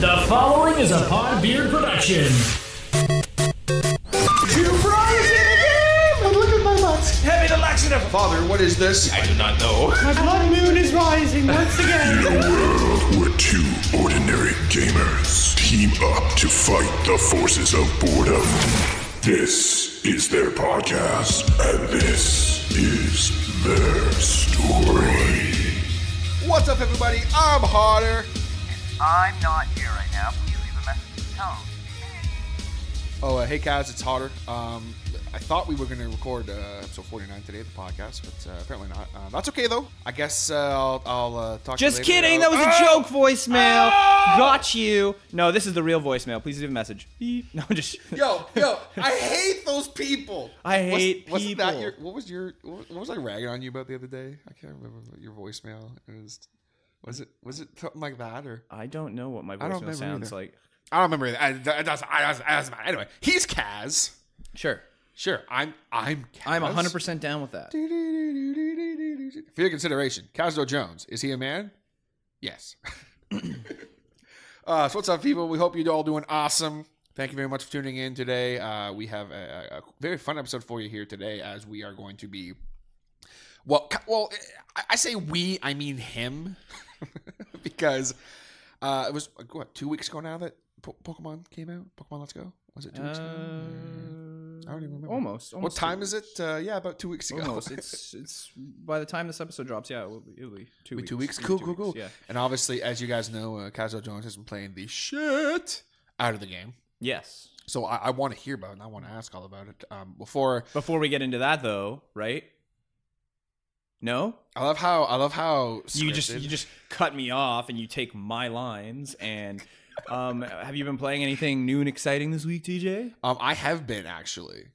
The following is a Podbeard production. Two fries in the game. Look at my nuts. Heavy the laxative. Father, what is this? I do not know. My blood moon is rising once again. In a world where two ordinary gamers team up to fight the forces of boredom, this is their podcast, and this is their story. What's up, everybody? I'm Hotter. I'm not here right now. Please leave a message for Tone. Oh, uh, hey, Kaz, it's Hotter. Um, I thought we were going to record uh, episode 49 today of the podcast, but uh, apparently not. Uh, that's okay, though. I guess uh, I'll, I'll uh, talk to you Just kidding. That was a Oh! joke voicemail. Got you. No, this is the real voicemail. Please leave a message. Beep. No, just. Yo, yo, I hate those people. I hate was, wasn't that people. your, what was your what what was I ragging on you about the other day? I can't remember what your voicemail. It was was it was it something like that or I don't know what my don't voicemail remember sounds either. like. I don't remember. I, that I, I doesn't matter. Anyway, he's Kaz. Sure. Sure, I'm I'm Kaz. I'm 100% down with that. For your consideration, Casdo Jones is he a man? Yes. uh, so what's up, people? We hope you're all doing awesome. Thank you very much for tuning in today. Uh, we have a, a- a very fun episode for you here today, as we are going to be. Well, ca- well, I, I say we, I mean him, because uh, it was like, what two weeks ago now that po- Pokemon came out. Pokemon Let's Go. Was it two weeks ago? I don't even remember. Almost. almost What time is it? Uh, yeah, about two weeks ago. Almost. It's it's by the time this episode drops, yeah, it will be, it'll be two Be weeks. two weeks. Cool, cool, two cool. weeks, Yeah. And obviously, as you guys know, uh, Jones has been playing the shit out of the game. Yes. So I, I want to hear about it and I want to ask all about it. Um, before Before we get into that, though, right? No, I love how I love how you just you just cut me off and you take my lines. And um, have you been playing anything new and exciting this week, TJ? um I have been actually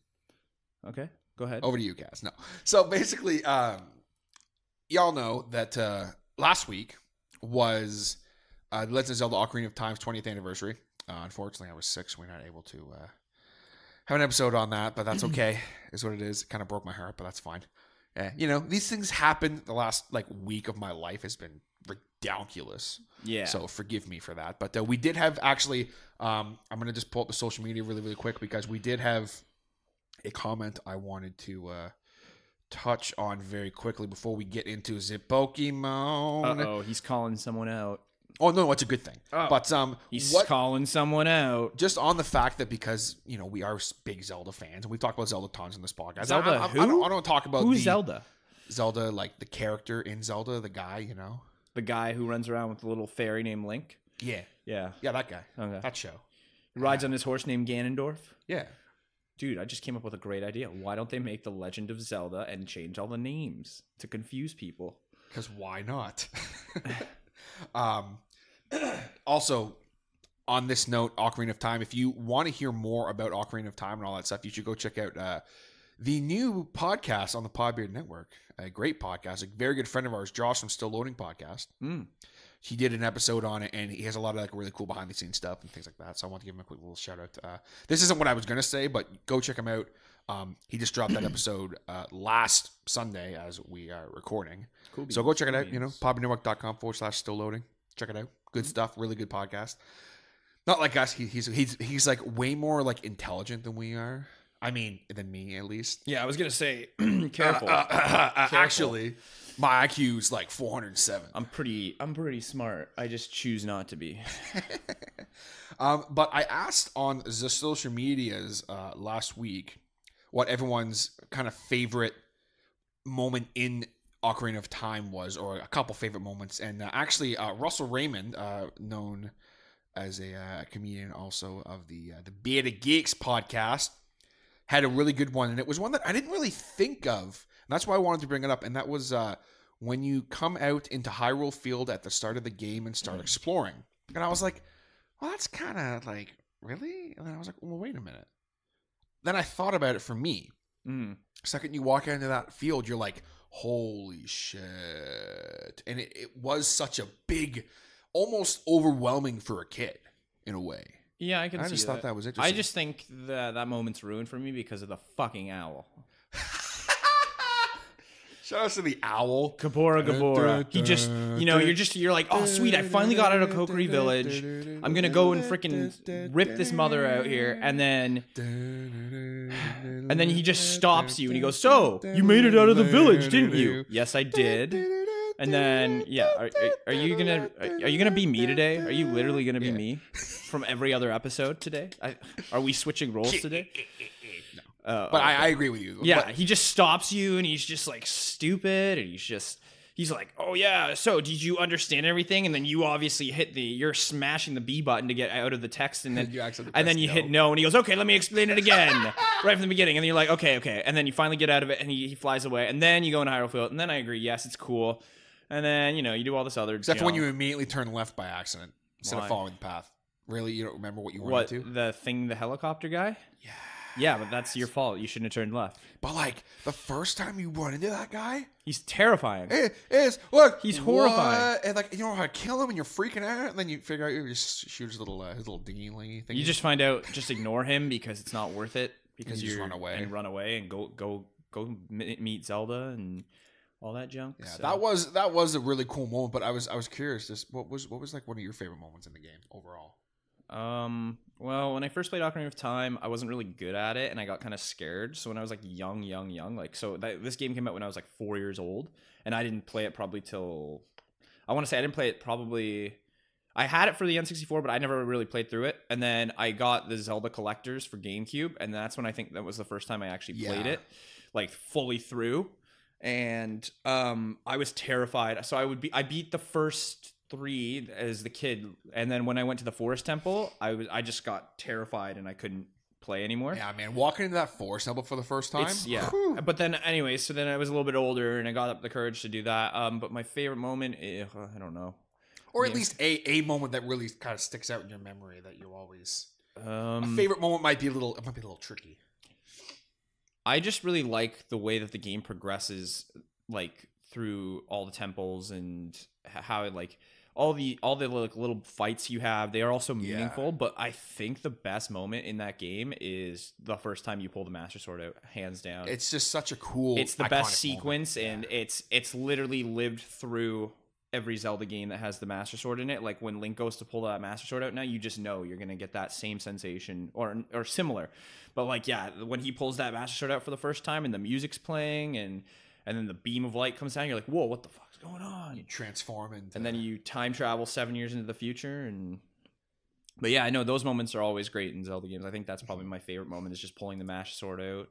Okay, go ahead. over to you guys. No, so basically, um, y'all know that uh, last week was uh, the Legend of Zelda: Ocarina of Time's 20th anniversary. Uh, unfortunately, I was sick, so we're not able to uh, have an episode on that. But that's okay. is what it is. It kind of broke my heart, but that's fine. Yeah, you know, these things happen. The last like week of my life has been ridiculous. Yeah. So forgive me for that. But uh, we did have actually. Um, I'm gonna just pull up the social media really, really quick because we did have a comment I wanted to uh, touch on very quickly before we get into Zip Pokemon. oh, he's calling someone out. Oh no, it's a good thing. But um, He's what calling someone out. just on the fact that because you know we are big Zelda fans and we've talked about Zelda tons in this podcast. Zelda I, I, I, who? don't, I don't talk about Who's Zelda? Zelda like the character in Zelda, the guy. You know. The guy who runs around with the little fairy named Link. Yeah. Yeah. Yeah, that guy. Okay. That show. He rides on his horse named Ganondorf. Yeah. Dude, I just came up with a great idea. Why don't they make the Legend of Zelda and change all the names to confuse people? Because why not? um, also, on this note, Ocarina of Time, if you want to hear more about Ocarina of Time and all that stuff, you should go check out uh, the new podcast on the Podbeard Network. A great podcast. A very good friend of ours, Josh from Still Loading Podcast. Mm. He did an episode on it, and he has a lot of like really cool behind the scenes stuff and things like that. So I want to give him a quick little shout out. Uh, this isn't what I was going to say, but go check him out. Um, he just dropped that episode uh, last Sunday as we are recording. Cool. So go check it out. You know, podbeardnetwork.com forward slash still loading. Check it out. Good stuff. Really good podcast. Not like us. He, he's he's he's like way more like intelligent than we are. I mean, than me at least. Yeah, I was gonna say, careful. Uh, uh, uh, actually, my IQ is like 407. I'm pretty. I'm pretty smart. I just choose not to be. Um, but I asked on the social medias uh, last week what everyone's kind of favorite moment in Ocarina of Time was, or a couple favorite moments. And uh, actually, uh, Russell Raymond, uh, known as a uh, comedian also of the uh, the Beta Geeks podcast, had a really good one, and it was one that I didn't really think of, and that's why I wanted to bring it up. And that was uh, when you come out into Hyrule Field at the start of the game and start exploring. And I was like, well, that's kind of like really. And then I was like, well, wait a minute. Then I thought about it for me. Mm. Second you walk into that field, you're like, holy shit. And it, it was such a big, almost overwhelming for a kid in a way. Yeah, I can. I just thought that was interesting. I just think that that moment's ruined for me because of the fucking owl. Shout out to the owl. Kaepora Gaebora. He just, you know, you're just, you're like, oh, sweet, I finally got out of Kokiri Village. I'm gonna go and freaking rip this mother out here, and then, and then he just stops you and he goes, so you made it out of the village, didn't you? Yes, I did. And then, yeah, are, are, you gonna, are you gonna be me today? Are you literally gonna be me from every other episode today? I, are we switching roles today? Uh, But I, I agree with you. yeah, But he just stops you and he's just like stupid and he's just he's like, "Oh yeah, so did you understand everything?" And then you obviously hit the you're smashing the B button to get out of the text and then You accidentally and then you no. hit no and he goes, "Okay, let me explain it again." right from the beginning and then you're like, "Okay, okay." And then you finally get out of it and he, he flies away and then you go into Hyrule Field and then I agree, yes, it's cool. And then, you know, you do all this other except when you immediately turn left by accident instead Why? of following the path. Really, you don't remember what you were what into? the thing the helicopter guy? Yeah. Yeah, but that's your fault. You shouldn't have turned left. But like the first time you run into that guy, He's terrifying. it is look. He's horrifying. what? And like you know how to kill him, and you're freaking out, and then you figure out you just shoot his little uh, his little dingy lingy thing. You just find out, just ignore him because it's not worth it. Because you just you're- run away. and run away and go go go meet Zelda and all that junk. yeah, so. that was that was a really cool moment. But I was I was curious. This what was what was like one of your favorite moments in the game overall? Um. Well, when I first played Ocarina of Time, I wasn't really good at it, and I got kind of scared. So when I was like young, young, young, like so that this game came out when I was like four years old, and I didn't play it probably till I want to say I didn't play it probably. I had it for the N64, but I never really played through it. And then I got the Zelda collectors for GameCube, and that's when I think that was the first time I actually played it, like fully through. And um, I was terrified. So I would be I beat the first three as the kid, and then when I went to the Forest Temple, I was I just got terrified and I couldn't play anymore. Yeah, man, walking into that forest temple for the first time. It's, yeah. whew. But then, anyway, so then I was a little bit older and I got up the courage to do that. Um, but my favorite moment, eh, I don't know. or at yeah. least a a moment that really kind of sticks out in your memory that you always. Um, A favorite moment might be a little. It might be a little tricky. I just really like the way that the game progresses, like through all the temples and h- how it like all the all the like little fights you have. They are also meaningful. But I think the best moment in that game is the first time you pull the Master Sword out, hands down. It's just such a cool. it's the best sequence and it's it's literally lived through every Zelda game that has the Master Sword in it. Like when Link goes to pull that Master Sword out now, you just know you're gonna get that same sensation or or similar. But like yeah, when he pulls that Master Sword out for the first time and the music's playing and and then the beam of light comes down, you're like, whoa, what the fuck's going on? You transform into. And then you time travel seven years into the future and but yeah, I know those moments are always great in Zelda games. I think that's probably mm-hmm. my favorite moment is just pulling the Master Sword out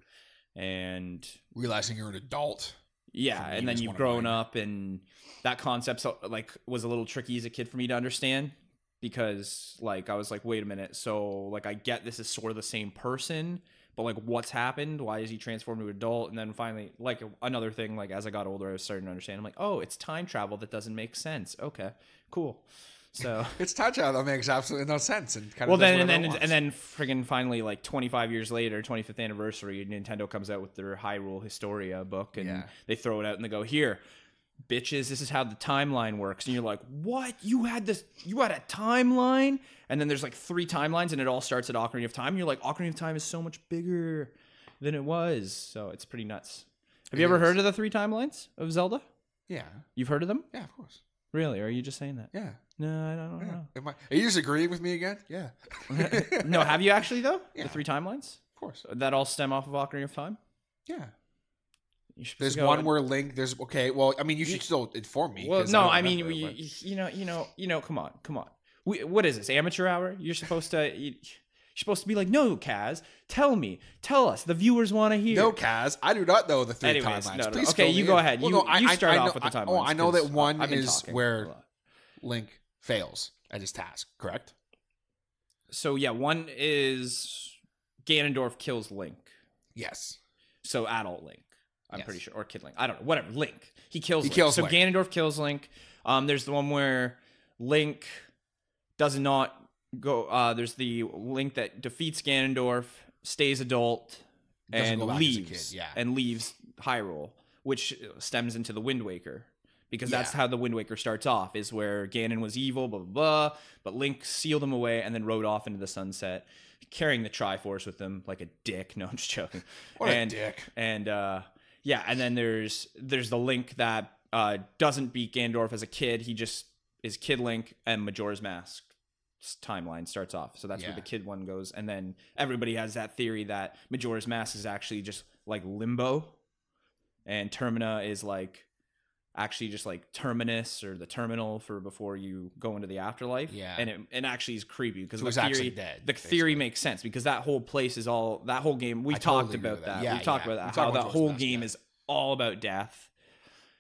and realizing you're an adult. yeah, and then you've grown up, and that concept like was a little tricky as a kid for me to understand because like I was like, wait a minute, so like I get this is sort of the same person, but like what's happened? Why is he transformed to adult? And then finally, like another thing, like as I got older, I was starting to understand. I'm like, oh, it's time travel that doesn't make sense. Okay, cool. So It's touch out that makes absolutely no sense and kind well of then and then and then friggin' finally like 25 years later 25th anniversary nintendo comes out with their hyrule historia book and Yeah. they throw it out and they go here bitches this is how the timeline works and you're like what you had this you had a timeline and then there's like three timelines and it all starts at ocarina of time and you're like ocarina of time is so much bigger than it was so it's pretty nuts have you ever is. heard of the three timelines of zelda yeah, you've heard of them yeah, of course, really or are you just saying that yeah. no i don't yeah. know Am I, are you just agreeing with me again? Yeah, no have you actually though Yeah. the three timelines of course. that all stem off of Ocarina of Time? Yeah. You There's one and- where Link. There's okay. Well, I mean, you should still inform me. Well, no, don't I mean, remember, you, you know, you know, you know. Come on, come on. We, what is this? Amateur hour? You're supposed to. You, you're supposed to be like, no, Kaz. Tell me, tell us. The viewers want to hear. No, Kaz, I do not know the three Anyways, timelines. no, no. Please Okay, you go in. ahead. Well, You- no, I- you start I off know- with the I- oh, timelines, Oh, I know that one is where. Link fails at his task. Correct. So yeah, one is Ganondorf kills Link. Yes. So adult Link, I'm Yes. pretty sure, or Kid Link. I don't know. Whatever. Link. He kills. He Link. kills So Link. Ganondorf kills Link. Um, there's the one where Link does not go. Uh, there's the Link that defeats Ganondorf, stays adult, Doesn't and go back as a leaves. yeah. And leaves Hyrule, which stems into the Wind Waker. Because that's how the Wind Waker starts off, is where Ganon was evil, blah blah blah. But Link sealed him away and then rode off into the sunset, carrying the Triforce with him like a dick. No, I'm just joking. What a dick. And uh, yeah, and then there's there's the Link that uh, doesn't beat Ganondorf as a kid. He just is Kid Link, and Majora's Mask timeline starts off. So that's Yeah. where the kid one goes, and then everybody has that theory that Majora's Mask is actually just like Limbo, and Termina is like actually just like terminus or the terminal for before you go into the afterlife. Yeah. and it and actually is creepy because So the theory dead, the theory makes sense because that whole place is all that whole game. We I talked totally about that. that. Yeah, we talked yeah. about that. How that whole game is all about death.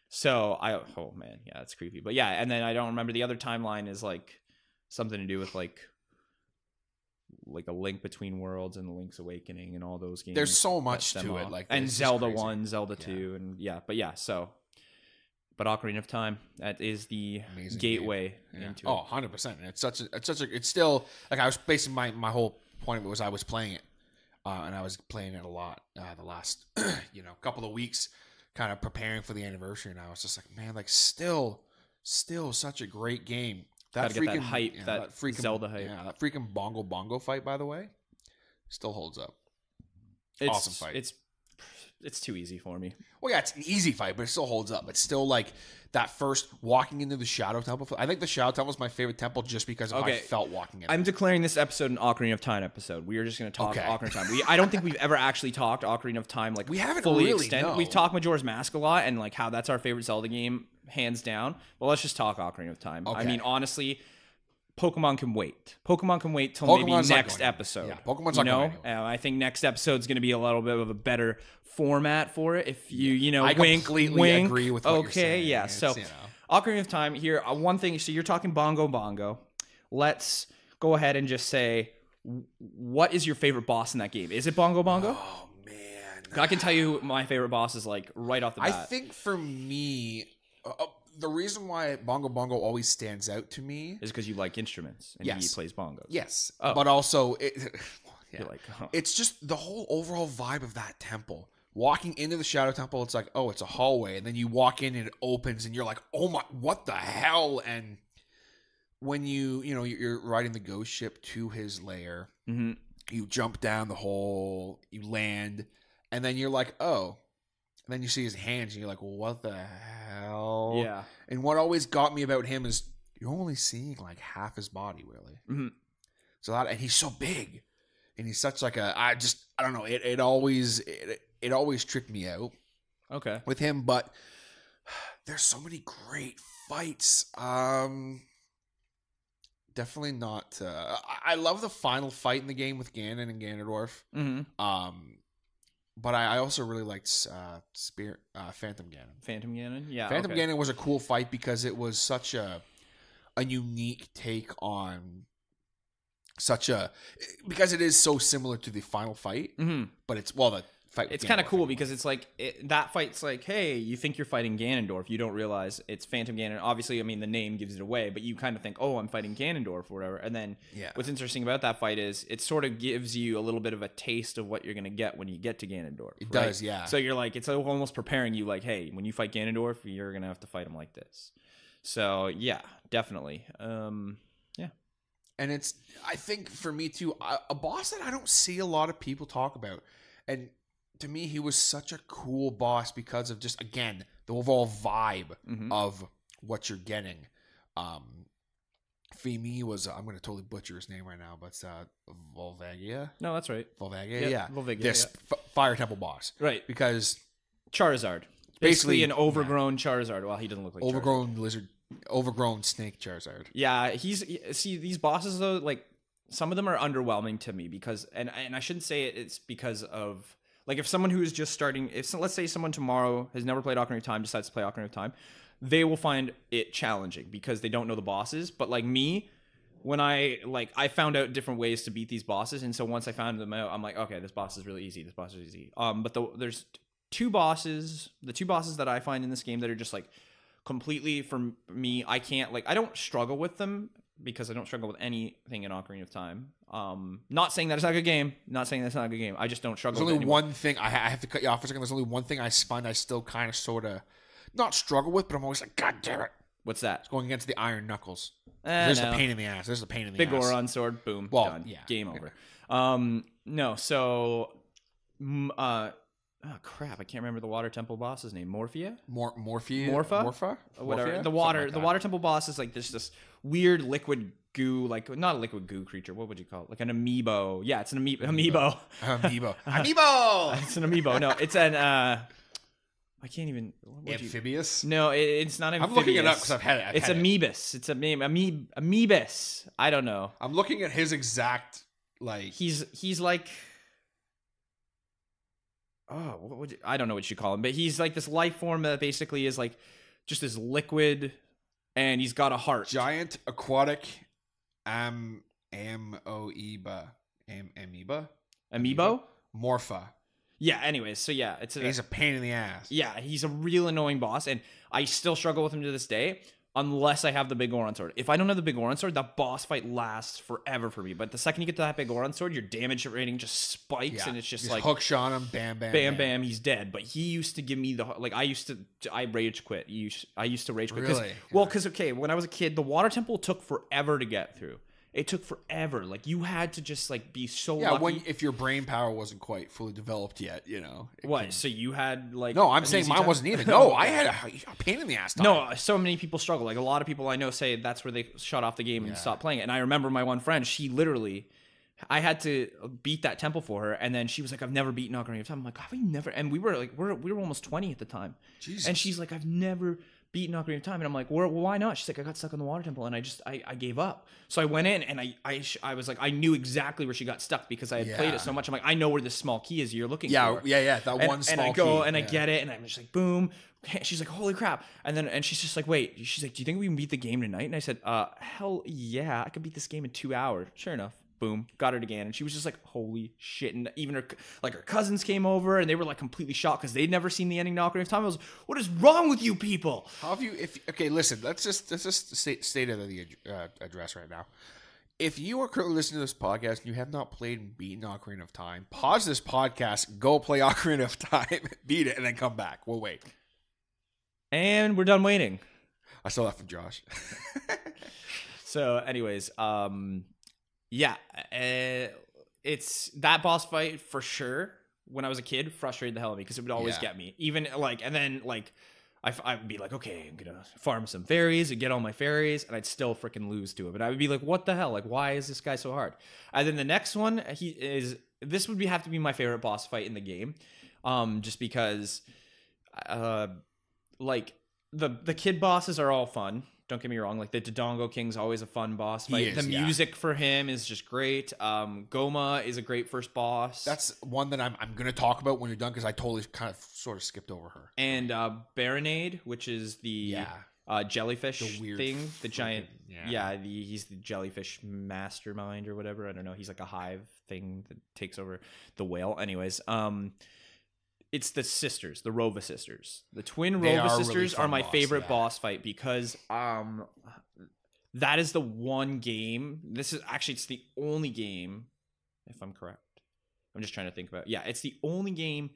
So I oh man, yeah, it's creepy. But yeah, and then I don't remember the other timeline is like something to do with like like a link between worlds and the Link's Awakening and all those games. There's so much to it, off. like, and Zelda one, Zelda Yeah. two, and yeah, but yeah, so but Ocarina of Time that is the Amazing game. gateway Yeah. into Oh, 100 percent. It's such a it's such a it's still like I was basing my my whole point of it was I was playing it, uh, and I was playing it a lot uh, the last you know couple of weeks, kind of preparing for the anniversary, and I was just like, man, like still, still such a great game. That Gotta get that hype, yeah, that freaking Zelda hype. Yeah, that freaking bongo bongo fight, by the way, still holds up. It's, awesome fight. It's it's too easy for me. Well, yeah, it's an easy fight, but it still holds up. It's still like that first walking into the Shadow Temple. I think the Shadow Temple is my favorite temple just because of how I Okay. felt walking in. I'm declaring this episode an Ocarina of Time episode. We are just going to talk Okay. Ocarina of Time. We, I don't think we've ever actually talked Ocarina of Time like We haven't fully really, extended. no. We've talked Majora's Mask a lot and like how that's our favorite Zelda game, hands down. Well, let's just talk Ocarina of Time. I mean, honestly, Pokemon can wait. Pokemon can wait till Pokemon's maybe next episode. Yeah, Pokemon's you not know? going. Uh, I think next episode's going to be a little bit of a better format for it. If you, you know, I wink, completely wink. agree with what okay, you're saying. yeah. It's, So, you know. Ocarina of Time here. Uh, one thing. So you're talking Bongo Bongo. Let's go ahead and just say, what is your favorite boss in that game? Is it Bongo Bongo? Oh man, I can tell you my favorite boss is like right off the bat. I think for me, uh, the reason why Bongo Bongo always stands out to me, is because you like instruments and he plays bongos. yes, Oh. but also it, yeah. Like, oh. it's just the whole overall vibe of that temple. Walking into the Shadow Temple, it's like, oh, it's a hallway, and then you walk in and it opens, and you're like, oh my, what the hell? And when you, you know, you're riding the ghost ship to his lair, Mhm. you jump down the hole, you land, and then you're like, oh. And then you see his hands, and you're like, what the hell? yeah. And what always got me about him is you're only seeing like half his body, really. Mhm. So that, and he's so big, and he's such like a. I just, I don't know. It, it always, it, it always tricked me out Okay. with him. But there's so many great fights. Um, definitely not. Uh, I, love the final fight in the game with Ganon and Ganondorf. hmm Um, but I, I also really liked uh, Spirit, uh, Phantom Ganon. Phantom Ganon. Yeah. Phantom okay. Ganon was a cool fight because it was such a a unique take on such a because it is so similar to the final fight, Mhm. but it's well the fight. It's kind of cool because it's like it, that fight's like, hey, you think you're fighting Ganondorf, you don't realize it's Phantom Ganon. Obviously, I mean the name gives it away, but you kind of think, oh, I'm fighting Ganondorf or whatever. And then Yeah. what's interesting about that fight is it sort of gives you a little bit of a taste of what you're gonna get when you get to Ganondorf. It right? does, yeah. So you're like, it's almost preparing you, like, hey, when you fight Ganondorf, you're gonna have to fight him like this. So yeah, definitely. Um, yeah. and it's I think for me too a boss that I don't see a lot of people talk about, and to me he was such a cool boss because of just again the overall vibe Mhm. of what you're getting. Um, me was I'm going to totally butcher his name right now, but uh, Volvagia. No, that's right. Volvagia, Yep, yeah, Volvagia, this f- fire temple boss, Right. because Charizard. Basically, Basically, an overgrown Charizard. Well, he doesn't look like Charizard. overgrown lizard, overgrown snake Charizard. Yeah, he's see these bosses though. Like some of them are underwhelming to me because, and and I shouldn't say it, it's because of like if someone who is just starting, if let's say someone tomorrow has never played Ocarina of Time decides to play Ocarina of Time, they will find it challenging because they don't know the bosses. But like me, when I like I found out different ways to beat these bosses, and so once I found them out, I'm like, okay, this boss is really easy. This boss is easy. Um, but the, there's two bosses, the two bosses that I find in this game that are just like completely for me. I can't like I don't struggle with them because I don't struggle with anything in Ocarina of Time. Um, not saying that it's not a good game. Not saying that's not a good game. I just don't struggle. There's with only one thing I, ha- I have to cut you off for a second. There's only one thing I find I still kind of sort of not struggle with, but I'm always like, God damn it, What's that? It's going against the Iron Knuckles. Eh, There's no. a pain in the ass. There's a pain in the Big ass. Goron sword, boom, Well, done. yeah. game over. Um, no, so uh, oh crap, I can't remember the water temple boss's name. Morphia. Mor- Morphe, Morpha? Morpha, whatever. Morphia? The water, like the water temple boss is like this this weird liquid goo, like not a liquid goo creature. What would you call it? Like an amiibo. Yeah, it's an amiibo. Amiibo. Amiibo. Amiibo. it's an amiibo. No, it's an. uh I can't even. what would you- Amphibious. no, it, it's not. I'm looking it up amphibious. 'cause I've had it- I've it's had it. It's a name. Amoeb, amoebus. I don't know. I'm looking at his exact like. He's he's like. Oh, what would you, I don't know what you call him, but he's like this life form that basically is like just this liquid, and he's got a heart. giant aquatic am amoeba am amoeba Amiibo. morpha. Yeah. Anyways, so yeah, it's a, He's a pain in the ass. yeah, he's a real annoying boss, and I still struggle with him to this day. Unless I have the Biggoron sword. If I don't have the Biggoron sword, that boss fight lasts forever for me. But the second you get to that Biggoron sword, your damage rating just spikes, Yeah. and it's just Just like hook shot him, bam, bam, bam, bam, bam, he's dead. But he used to give me the like I used to I rage quit. You I used to rage quit. Really? Well, because okay, when I was a kid, the water temple took forever to get through. It took forever. Like you had to just like be so Yeah, lucky. when if your brain power wasn't quite fully developed yet, you know. what? can- So you had like No, I'm saying mine time? wasn't either. No, I had a, a pain in the ass. Time. No, so many people struggle. Like a lot of people I know say that's where they shut off the game and stopped playing it. And I remember my one friend, she literally, I had to beat that temple for her, and then she was like, "I've never beaten Ocarina of Time." I'm like, "Have we never?" And we were like, we're we were almost twenty at the time, Jesus. and she's like, "I've never." Beaten Ocarina of Time, and I'm like, well, why not? She's like, I got stuck in the water temple, and I just, I, I gave up. So I went in, and I, I, sh- I was like, I knew exactly where she got stuck because I had played it so much. I'm like, I know where this small key is you're looking Yeah, for yeah, yeah. Yeah. That and, one and small I go key, and I yeah. get it, and I'm just like, boom. She's like, holy crap! And then and she's just like, wait. She's like, do you think we can beat the game tonight? And I said, uh, hell yeah, I could beat this game in two hours. Sure enough, boom, got it again. And she was just like, holy shit! And even her like her cousins came over, and they were like completely shocked because they'd never seen the ending to Ocarina of Time. I was, what is wrong with you people? How have you? If okay, listen. Let's just let's just state state of the uh, address right now. If you are currently listening to this podcast and you have not played and beaten Ocarina of Time, pause this podcast, go play Ocarina of Time, beat it, and then come back. We'll wait. And we're done waiting. I saw that from Josh. So, anyways, um, yeah, uh, it's that boss fight for sure. When I was a kid, frustrated the hell out of me because it would always Yeah. get me. Even like, and then like, I, f- I would be like, okay, I'm gonna farm some fairies and get all my fairies, and I'd still freaking lose to it. But I would be like, what the hell? Like, why is this guy so hard? And then the next one, he is. This would be have to be my favorite boss fight in the game, um, just because, uh, like the the kid bosses are all fun. Don't get me wrong. Like the Dodongo King's always a fun boss fight. is, the yeah. music for him is just great. Um, Gohma is a great first boss. That's one that I'm I'm gonna talk about when you're done because I totally kind of sort of skipped over her. and uh, Barinade, which is the Yeah. uh, jellyfish The thing, the giant. freaking- yeah. Yeah, the, he's the jellyfish mastermind or whatever. I don't know. He's like a hive thing that takes over the whale. Anyways, um, it's the sisters, the Rova sisters. The twin They Rova are a really sisters are my boss, favorite yeah. boss fight because um, that is the one game. This is actually it's the only game, if I'm correct. I'm just trying to think about. Yeah, it's the only game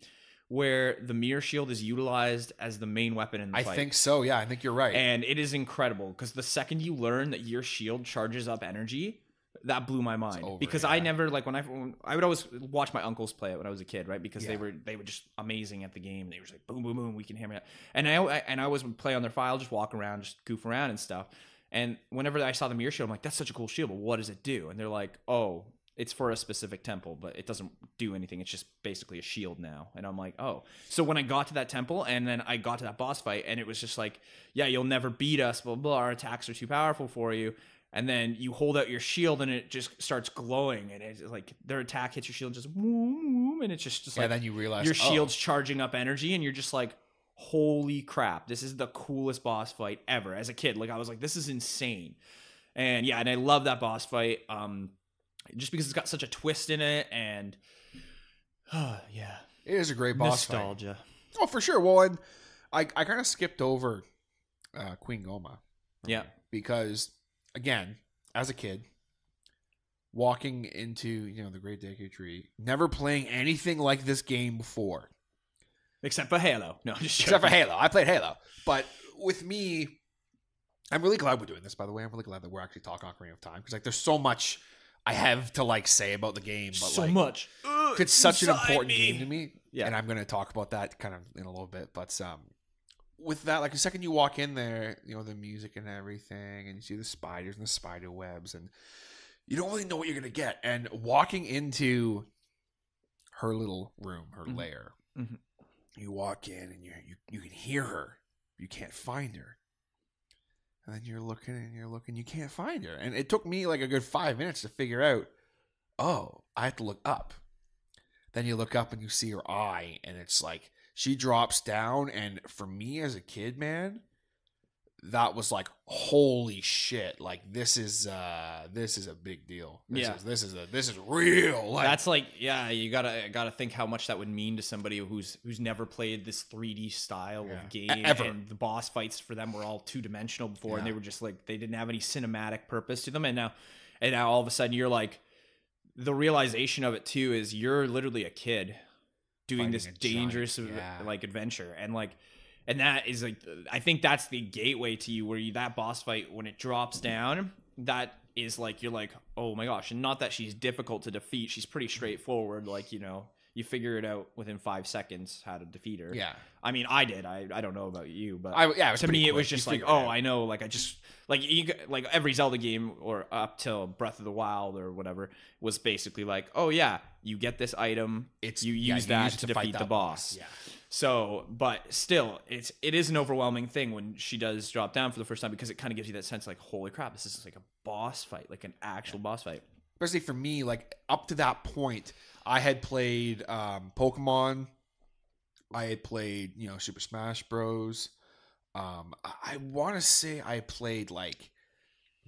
where the mirror shield is utilized as the main weapon in the I fight. think so. Yeah, I think you're right. And it is incredible because the second you learn that your shield charges up energy, that blew my mind. over, because I never like when I when, I would always watch my uncles play it when I was a kid, right? Because they were they were just amazing at the game. They were just like boom boom boom, we can hammer it. And I I- and I always would play on their file, just walk around, just goof around and stuff. And whenever I saw the mirror shield, I'm like, that's such a cool shield, but what does it do? And they're like, oh, it's for a specific temple, but it doesn't do anything. It's just basically a shield now. And I'm like, oh. So when I got to that temple and then I got to that boss fight, and it was just like, yeah, you'll never beat us, blah, blah, our attacks are too powerful for you. And then you hold out your shield and it just starts glowing, and it's like their attack hits your shield, just boom, boom, and it's just, just yeah, like then you realize your oh, shield's charging up energy, and you're just like, holy crap, this is the coolest boss fight ever. As a kid, like I was like, this is insane. And yeah, and I love that boss fight. Um, just because it's got such a twist in it, and yeah, It is a great boss fight. nostalgia. Oh, for sure. Well, and I I kind of skipped over uh, Queen Gohma Yeah, because again, as a kid, walking into you know the Great Deku Tree, never playing anything like this game before, except for Halo. No, just except for. Halo. I played Halo, but with me, I'm really glad we're doing this. By the way, I'm really glad that we're actually talking Ocarina of Time because like there's so much I have to like say about the game. But so like, much. it's such an important me. game to me. Yeah. and I'm going to talk about that kind of in a little bit. But um, with that, like the second you walk in there, you know the music and everything, and you see the spiders and the spider webs, and you don't really know what you're going to get. And walking into her little room, her Mhm. lair, Mhm. you walk in and you you you can hear her, you can't find her. And then you're looking and you're looking, you can't find her. And it took me like a good five minutes to figure out, oh, I have to look up. Then you look up and you see her eye, and it's like she drops down. And for me as a kid, man, that was like, holy shit! Like this is uh this is a big deal. This Yeah. is, this is a this is real. Like That's like yeah, you gotta gotta think how much that would mean to somebody who's who's never played this 3D style Yeah. of game, ever. and the boss fights for them were all two dimensional before, and they were just like they didn't have any cinematic purpose to them, and now and now all of a sudden you're like, the realization of it too is you're literally a kid doing this a giant, dangerous uh, yeah. like adventure, and like. And that is like, I think that's the gateway to you, where you that boss fight when it drops down, that is like you're like, oh my gosh, and not that she's difficult to defeat. She's pretty straightforward. Like you know, you figure it out within five seconds how to defeat her. yeah. I mean, I did. I, I don't know about you, but I yeah. It was to me it quick. was You just like, oh. I know. Like I just like you like every Zelda game or up till Breath of the Wild or whatever was basically like, oh yeah, you get this item, It's you yeah, use that it to, fight defeat the that boss. Yeah. So, but still, it's it is an overwhelming thing when she does drop down for the first time because it kind of gives you that sense like, holy crap, this is like a boss fight, like an actual boss fight. especially for me, like up to that point, I had played um, Pokemon. I had played, you know, Super Smash Bros. Um, I, I want to say I played like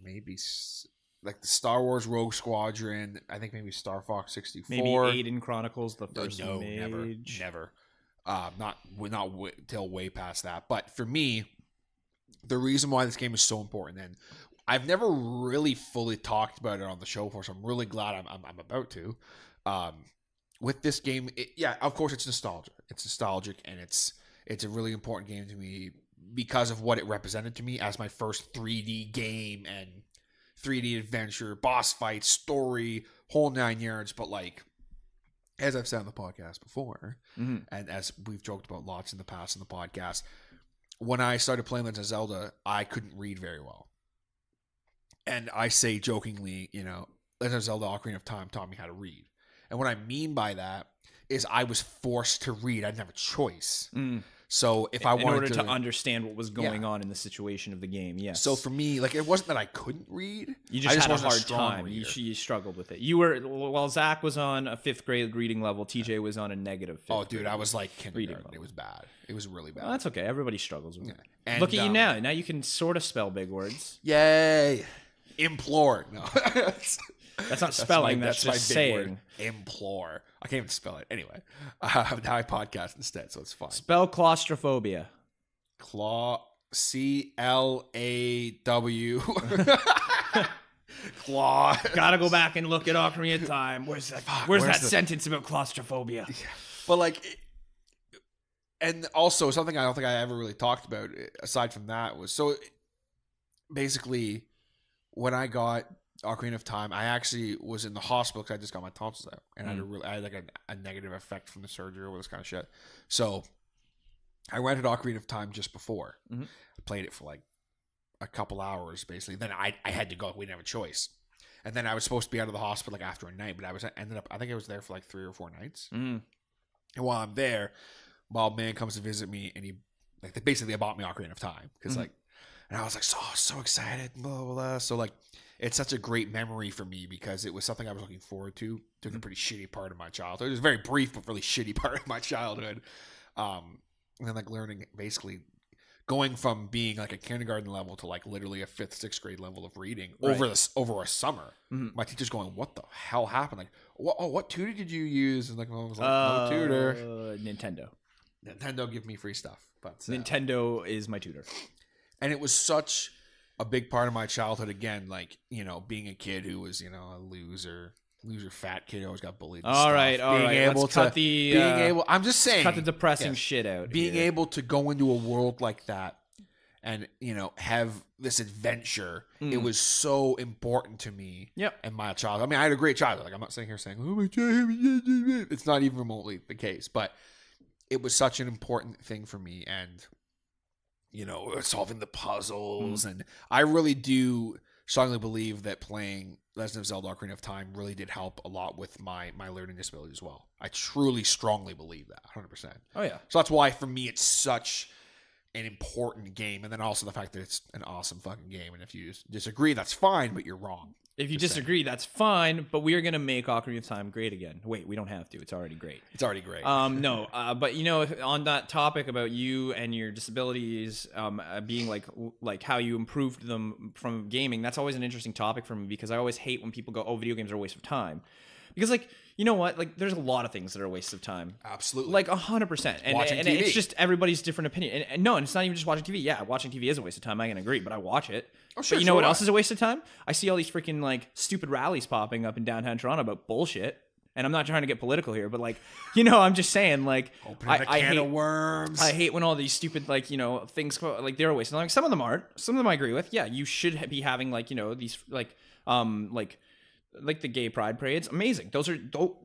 maybe s- like the Star Wars Rogue Squadron. I think maybe Star Fox sixty four. Maybe Aidyn Chronicles, the Uh, first no, never, mage. never. Uh, not not w- till way past that. But for me, the reason why this game is so important, and I've never really fully talked about it on the show before, so I'm really glad I'm I'm, I'm about to. Um, with this game, it, yeah, of course it's nostalgia. It's nostalgic, and it's it's a really important game to me because of what it represented to me as my first 3D game and 3D adventure, boss fight, story, whole nine yards. But like, as I've said on the podcast before, Mhm. and as we've joked about lots in the past in the podcast, when I started playing Legend of Zelda, I couldn't read very well. And I say jokingly, you know, Legend of Zelda Ocarina of Time taught me how to read. And what I mean by that is I was forced to read. I didn't have a choice. Mm. So if I in wanted order to, to, understand what was going Yeah. on in the situation of the game, yes. so for me, like it wasn't that I couldn't read. you I just, had a hard strong time. You, you struggled with it. You were while Zach was on a fifth grade reading level. TJ was on a negative. Fifth Oh, dude, I was like Reading kindergarten. level. It was bad. It was really bad. Well, that's okay. Everybody struggles with it. And, Look at you um, now. Now you can sort of spell big words. Yay! Implore. No. That's not spelling. my- that's, my just saying. Implore. I can't even spell it. Anyway, uh, now I podcast instead, so it's fine. Spell claustrophobia. Claw. C L A W. Claw. Gotta go back and look at Ocarina of Time. Where's that? Fuck, where's, where's that the- sentence about claustrophobia? But like, it- and also something I don't think I ever really talked about eh, aside from that was so basically when I got Ocarina of Time, I actually was in the hospital because I just got my tonsils out and I had a really, I had like a, a negative effect from the surgery or this kind of shit. So I rented Ocarina of Time just before. Mhm. I played it for like a couple hours basically. Then I I had to go. We didn't have a choice. And then I was supposed to be out of the hospital like after a night, but I was ended up. I think I was there for like three or four nights. Mm. And while I'm there, my old man comes to visit me, and he like they basically bought me Ocarina of Time because Mhm. like, and I was like so so excited, blah, blah blah. So like, it's such a great memory for me because it was something I was looking forward to during a pretty shitty part of my childhood. It was a very brief but really shitty part of my childhood. Um, and then like learning basically going from being like a kindergarten level to like literally a fifth, sixth grade level of reading over this over a summer. Mhm. My teacher's going, "What the hell happened? Like, what? Oh, what tutor did you use?" And like, I was like, Uh, "No tutor." Nintendo. Nintendo give me free stuff, but uh, Nintendo is my tutor. and it was such a big part of my childhood. Again, like you know, being a kid who was you know a loser, loser, fat kid, who always got bullied. All stuff. right, all being right. Able Let's to, cut the being uh, able. I'm just saying, cut the depressing yes. shit out. being here. able to go into a world like that and you know have this adventure. It was so important to me. Mm. Yep. And my child. I mean, I had a great childhood. Like I'm not sitting here saying, "Oh my god," it's not even remotely the case, but it was such an important thing for me, and you know, uh, solving the puzzles, mm. and I really do strongly believe that playing Legend of Zelda: Ocarina of Time really did help a lot with my my learning disability as well. I truly, strongly believe that, hundred percent. Oh yeah. So that's why for me it's such an important game, and then also the fact that it's an awesome fucking game. And if you disagree, that's fine, but you're wrong. If you Just saying. disagree, that's fine. But we are gonna make Ocarina of Time great again. Wait, we don't have to. It's already great. It's already great. Um, no, uh, but you know, if- on that topic about you and your disabilities, um, uh, being like like how you improved them from gaming, that's always an interesting topic for me because I always hate when people go, "Oh, video games are a waste of time," because like you know what, like there's a lot of things that are a waste of time. Absolutely. Like a hundred percent, and, Watching and TV. it's just everybody's different opinion. And, and no, and it's not even just watching TV. Yeah, watching TV is a waste of time. I can agree, but I watch it. Oh, sure, but you know so what do else is a waste of time? I see all these freaking like stupid rallies popping up in downtown Toronto about bullshit. And I'm not trying to get political here, but like, you know, I'm just saying, like, I, I hate, of worms. I hate when all these stupid like you know things like they're a waste. of Like some of them aren't. Some of them I agree with. Yeah, you should be having like you know these like um like like the gay pride parades. Amazing. Those are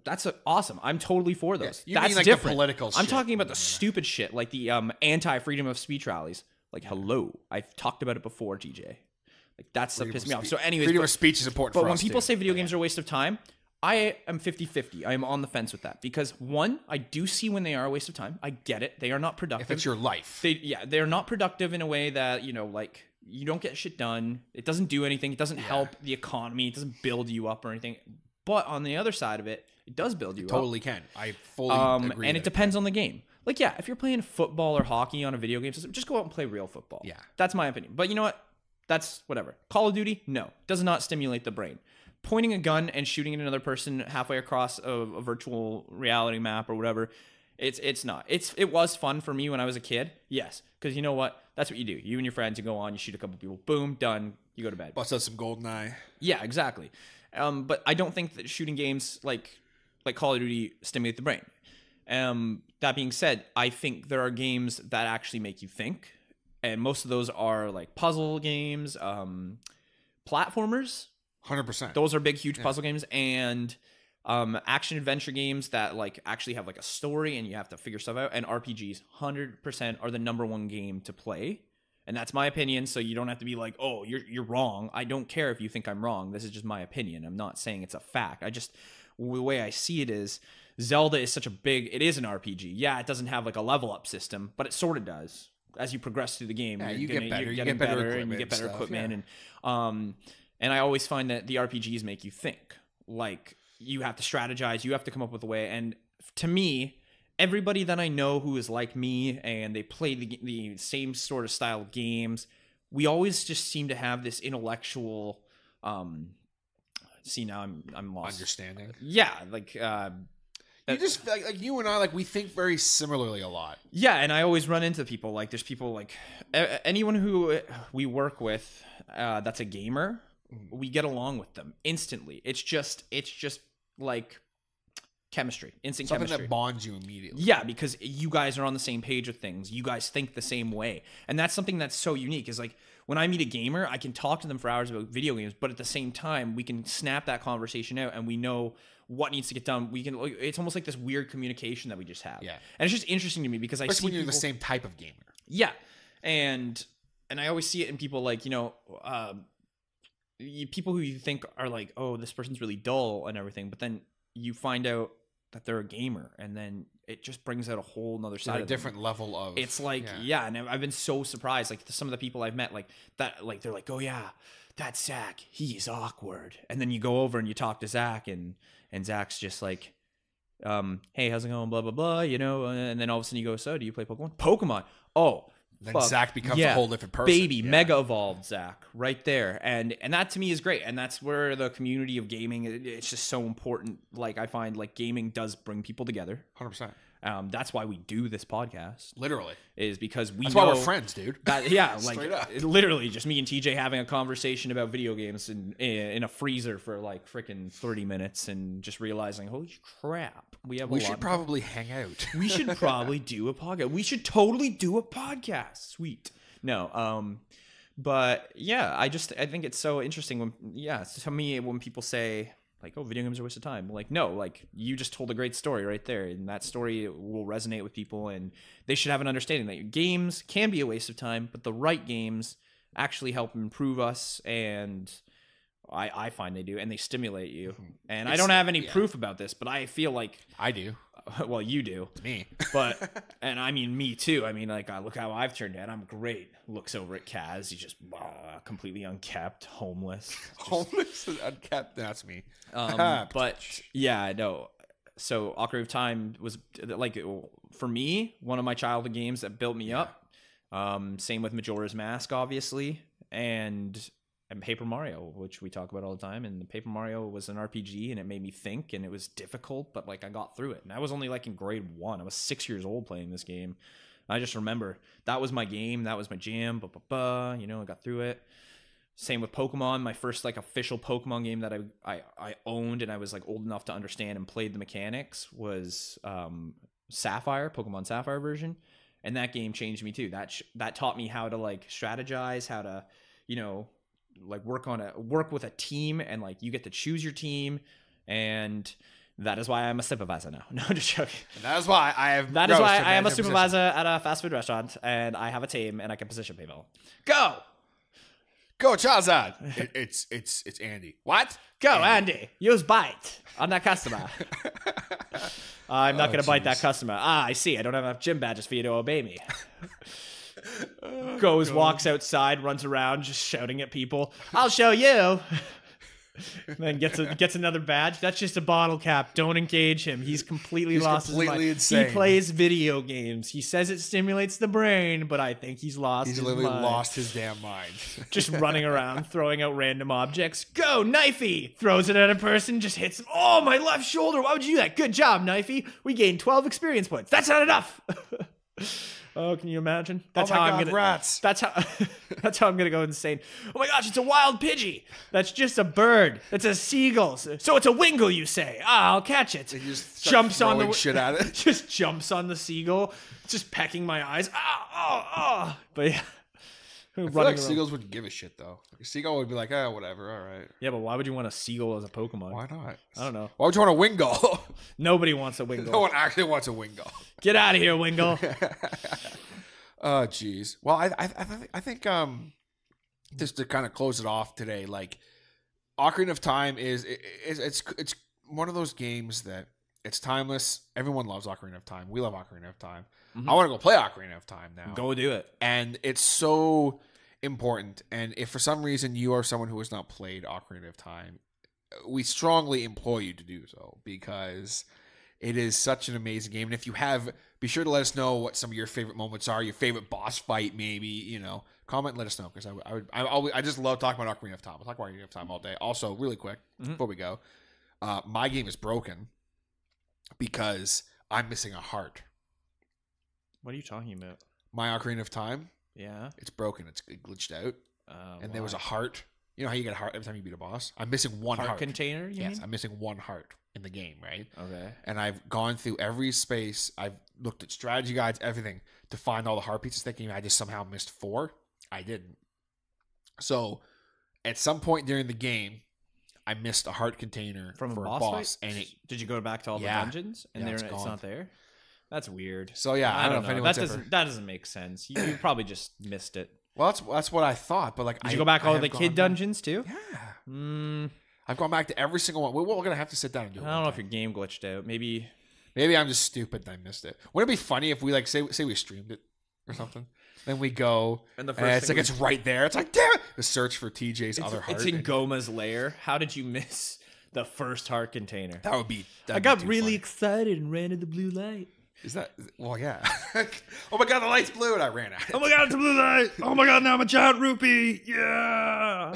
that's a, awesome. I'm totally for those. you mean, that's like, the different. political I'm shit. talking about the stupid shit like the um anti freedom of speech rallies. Like hello, I've talked about it before, TJ. Like that's Freedom pissed me off. So anyways, freedom but- of speech is important. but when people too. say video games are a waste of time, I am 50 50. I am on the fence with that because one, I do see when they are a waste of time. I get it. They are not productive. if it's your life, they, yeah, they're not productive in a way that, you know, like you don't get shit done. It doesn't do anything. It doesn't help the economy. It doesn't build you up or anything. But on the other side of it, it does build you up. totally can. I fully Um, agree. and it depends on the game. Like, yeah, if you're playing football or hockey on a video game system, just go out and play real football. Yeah. That's my opinion. But you know what? That's whatever. Call of Duty, no, does not stimulate the brain. Pointing a gun and shooting at another person halfway across a, a virtual reality map or whatever, it's it's not. It's it was fun for me when I was a kid. Yes, because you know what? That's what you do. You and your friends, you go on, you shoot a couple people, boom, done. You go to bed. bust out some golden eye. Yeah, exactly. Um, but I don't think that shooting games like like Call of Duty stimulate the brain. Um, that being said, I think there are games that actually make you think, and most of those are like puzzle games, um, platformers. Hundred percent. Those are big, huge puzzle games, and um, action adventure games that like actually have like a story and you have to figure stuff out. And RPGs, hundred percent, are the number one game to play. And that's my opinion. So you don't have to be like, oh, you're you're wrong. I don't care if you think I'm wrong. This is just my opinion. I'm not saying it's a fact. I just the way I see it is Zelda is such a big. It is an RPG. Yeah, it doesn't have like a level up system, but it sort of does. As you progress through the game, Yeah, you're you get gonna- better, you're you get better better, and you get better stuff, equipment, yeah. and um, and I always find that the RPGs make you think. Like you have to strategize, you have to come up with a way. And to me, everybody that I know who is like me and they play the, the same sort of style of games, we always just seem to have this intellectual. Um, see now I'm I'm lost. Understanding. Yeah, like uh, You just like, like you and I like we think very similarly a lot. Yeah, and I always run into people like there's people like anyone who we work with uh, that's a gamer, we get along with them instantly. It's just it's just like chemistry, instant Something chemistry. that bonds you immediately. Yeah, because you guys are on the same page with things. You guys think the same way. And that's something that's so unique is like when I meet a gamer, I can talk to them for hours about video games, but at the same time, we can snap that conversation out and we know what needs to get done. We can it's almost like this weird communication that we just have. Yeah. And it's just interesting to me because I see when you're the same type of gamer. yeah, and and I always see it in people like you know, um, you, people who you think are like, oh, this person's really dull and everything, but then you find out that they're a gamer, and then it just brings out a whole nother side a of them. different level of. It's like yeah. and I've- been so surprised. Like some of the people I've met, like that, like they're like, oh yeah, that's Zach. He's awkward, and then you go over and you talk to Zach, and and Zach's just like, um, hey, how's it going? Blah blah blah. You know, and then all of a sudden you go, so do you play Pokemon? Pokemon. Oh. Then fuck. Zach becomes a whole different person. Baby, Yeah. mega evolved Zach, right there, and and that to me is great, and that's where the community of gaming, it- it's just so important. Like I find, like gaming does bring people together. Hundred percent. Um, that's why we do this podcast Literally. is because we That's why we're friends, dude. that yeah, like up. literally just me and TJ having a conversation about video games in in a freezer for like freaking thirty minutes and just realizing, holy crap, we have. we should probably hang out. we should probably do a podcast. We should totally do a podcast. Sweet. No. Um, but yeah, I just I think it's so interesting when yeah to me when people say like oh video games are a waste of time like no like you just told a great story right there and that story will resonate with people and they should have an understanding that games can be a waste of time but the right games actually help improve us and I, I find they do and they stimulate you mm-hmm. and I don't have any yeah. proof about this but I feel like I do. well you do Me. but and I mean me too. I mean like I look how I've turned out. I'm great. Looks over at Kaz. He's just uh, completely unkept, homeless. Homeless and unkept. That's me. Um, but yeah, I know. So Ocarina of Time was like for me one of my childhood games that built me up. Um, same with Majora's Mask, obviously, and and Paper Mario, which we talk about all the time. And Paper Mario was an RPG, and it made me think, and it was difficult, but like I got through it. And I was only like in grade one. I was six years old playing this game. I just remember that was my game, that was my jam. Ba ba ba. You know, I got through it. Same with Pokemon. My first like official Pokemon game that I I, I owned and I was like old enough to understand and played the mechanics was um, Sapphire, Pokemon Sapphire version, and that game changed me too. That sh- that taught me how to like strategize, how to you know like work on a work with a team, and like you get to choose your team, and that is why I'm a supervisor now. No, just joking. And that is why I have. That is why I am a supervisor at a fast food restaurant, and I have a team, and I can position people. Go. Go, Charizard. It, it's it's it's Andy. What? go, Andy. Use bite on that customer. I'm not Oh, going to bite that customer. Ah, I see. I don't have enough gym badges for you to obey me. Goes, walks outside, runs around, just shouting at people. I'll show you. then gets a, gets another badge. That's just a bottle cap. Don't engage him. He's completely He's lost his mind. insane. He plays video games. He says it stimulates the brain, but I think he's lost. He's his literally mind. lost his damn mind. Just running around, throwing out random objects. Go, Knifey! Throws it at a person, just hits him. Oh, my left shoulder. Why would you do that? Good job, Knifey. We gained 12 experience points. That's not enough. Oh, can you imagine? That's oh how God, I'm gonna. rats. That's how. that's how I'm gonna go insane. Oh my gosh, it's a wild pigeon. That's just a bird. It's a seagull. So it's a Wingull, you say? Ah, I'll catch it. He just jumps on the shit at it. just jumps on the seagull, just pecking my eyes. Ah, oh, oh. But yeah. I feel like around. seagulls wouldn't give a shit though. A seagull would be like, ah, whatever, all right. Yeah, but why would you want a seagull as a Pokemon? Why not? I don't know. Why would you want a Wingull? Nobody wants a Wingull. no one actually wants a Wingull. Get out of here, Wingull. Oh, jeez. Well, I, I, I, think, I think, um, just to kind of close it off today, like, Ocarina of Time is, is it's, it's one of those games that it's timeless. Everyone loves Ocarina of Time. We love Ocarina of Time. I want to go play Ocarina of Time now. Go do it. and it's so important. And if for some reason you are someone who has not played Ocarina of Time, we strongly implore you to do so because it is such an amazing game. And if you have, be sure to let us know what some of your favorite moments are, your favorite boss fight, maybe. You know, comment, and let us know because I, would- I would, I, always, I just love talking about Ocarina of Time. I'll talk about Ocarina of Time all day. Also, really quick before we go, uh, my game is broken because I'm missing a heart. What are you talking about? My Ocarina of Time, Yeah. it's broken. It's glitched out. Uh, and there was a heart. You know how you get a heart every time you beat a boss? I'm missing one heart, heart. container. You yes, mean? I'm missing one heart in the game, right? Okay. And I've gone through every space. I've looked at strategy guides, everything to find all the heart pieces, thinking I just somehow missed four. I didn't. So, at some point during the game, I missed a heart container From for a boss, fight? and it. Did you go back to all Yeah. the dungeons and Yeah, there it's it's, not there? That's weird. So yeah, I, don't know, if That doesn't ever. that doesn't make sense. You, you probably just missed it. Well, that's that's what I thought, but like, Did I, you go back I all the gone kid back- dungeons too? Yeah, Mm, I've gone back to every single one. We- We're gonna have to sit down and do I don't one know if your game glitched out. Maybe Maybe I'm just stupid and I missed it. Wouldn't it be funny if we like say say we streamed it or something? Then we go And the and first it's thing like it's right there. It's like damn it! The search for TJ's it's, other heart. it's in and Gohma's lair. How did you miss the first heart container? that would be. I got be really funny. excited and ran to the blue light. Is that? Well, yeah. oh my god, the light's blue, and I ran out. Oh my god, it's a blue light! Oh my god, now I'm a giant rupee! Yeah!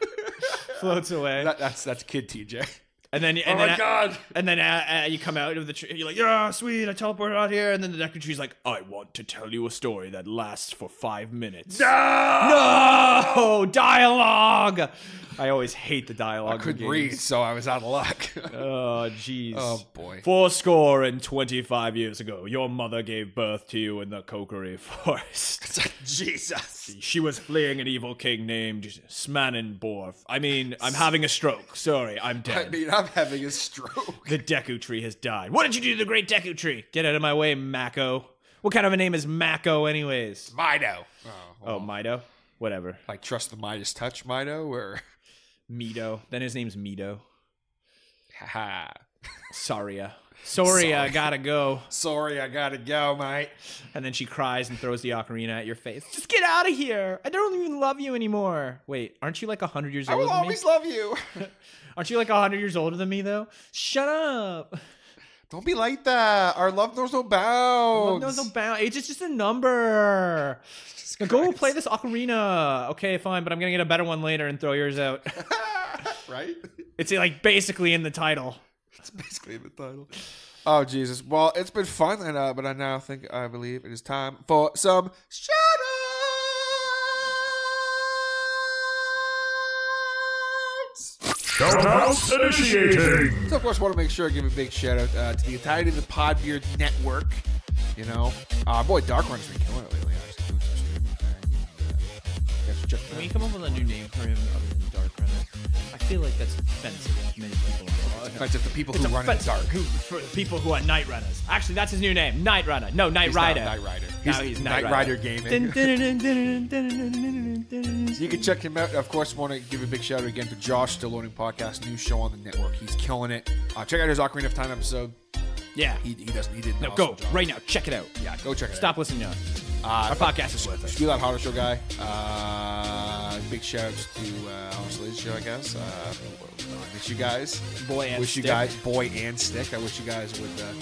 Floats away. That, that's that's kid TJ. And then, and Oh then, my God. And then uh, uh, you come out of the tree. You're like, yeah, sweet. I teleported out here. And then the Deku Tree's like, I want to tell you a story that lasts for five minutes. No no dialogue. I always hate the dialogue. I couldn't read, so I was out of luck. Oh, jeez. Oh, boy. Four score and 25 years ago, your mother gave birth to you in the Kokiri Forest. Jesus. she was fleeing an evil king named Smanenborf. I mean, I'm having a stroke. Sorry, I'm I dead. mean, I'm having a stroke. the Deku Tree has died. What did you do to the great Deku Tree? Get out of my way, Mako. What kind of a name is Mako, anyways? Mido. Oh, Oh, Mido? Whatever. like trust the Midas touch, Mido, or Mido. Then his name's Mido. Ha. Saria. Soria, Sorry. gotta go. Sorry, I gotta go, mate. And then she cries and throws the ocarina at your face. Just get out of here. I don't even love you anymore. Wait, aren't you like 100 years old? I will always me? love you. Aren't you like 100 years older than me, though? Shut up. Don't be like that. Our love knows no bounds. No, no bound. Age is just a number. Go play this ocarina. Okay, fine, but I'm gonna get a better one later and throw yours out. right? it's like basically in the title. It's basically in the title. Oh Jesus! Well, it's been fun, and uh, but I now think I believe it is time for some Shoutouts initiating. So of course, I want to make sure I give a big shout out uh, to the entirety of the Podbeard Network. You know, uh, boy, Dark Runner's been killing it lately. Actually, doing some streaming thing. Uh, guys should check Can that we out. come up with a new name for him other than Dark Runner? I feel like that's offensive to many people. It's offensive to people who run in the dark. Who, for people who are night runners. Actually, that's his new name, Night Runner. No, Night Rider. Night Rider. He's, he's Night, Rider, gaming. you can check him out. Of course, want to give a big shout out again to Josh, Still Podcast, new show on the network. He's killing it. Uh, check out his Ocarina of Time episode. Yeah, he, he doesn't. He did. No, awesome go job. right now. Check it out. Yeah, go check it. Stop out. listening to us. Uh, Our podcast is worth it. Feel that Harder Show guy. Uh, big shouts to uh, Ladies Show, I guess. Uh, I miss you guys. Boy and wish you Stick. guys, boy and stick. I wish you guys would, uh,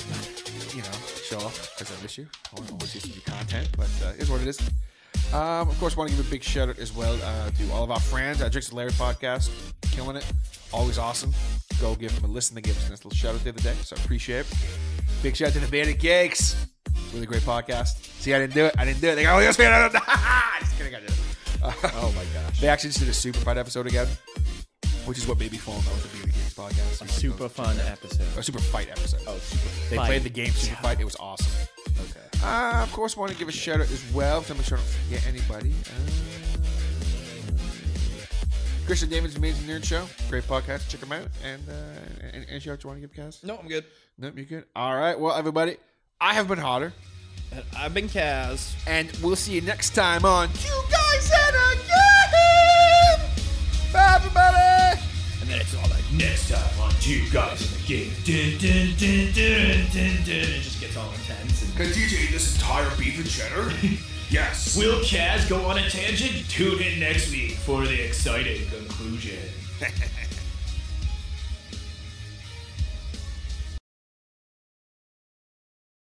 you know, show off because I miss you. I want to see some content, but uh, is what it is. Um, of course, want to give a big shout out as well uh, to all of our friends at Drinks and Larry podcast, killing it, always awesome. Go give them a listen. They gave us a nice little shout out the other day, so I appreciate it. Big shout out to the Bandit Cakes, really great podcast. See, I didn't do it. I didn't do it. They go, oh, yes, man. I don't Just kidding, I did it. Oh my gosh. They actually just did a super fight episode again, which is what made me fall in love with the Beauty Games podcast. Super fun episode. A super fight episode. Oh, super they fight. played the game super fight. It was awesome. Okay. Uh, of course, want to give a shout out as well. So make sure I don't forget anybody. Uh, Christian David's Amazing Nerd Show. Great podcast. Check them out. And uh, any, any shout out you want to give, Kaz? No, I'm good. Nope, you're good. All right. Well, everybody, I have been hotter. I've been Kaz. And we'll see you next time on You Guys Had a Game! Bye, everybody! And then it's all like, next time on Two Guys in the Game. Dun, dun, dun, dun, dun, dun. It just gets all intense. And Can DJ this entire beef and cheddar? yes. Will Kaz go on a tangent? Tune in next week for the exciting conclusion.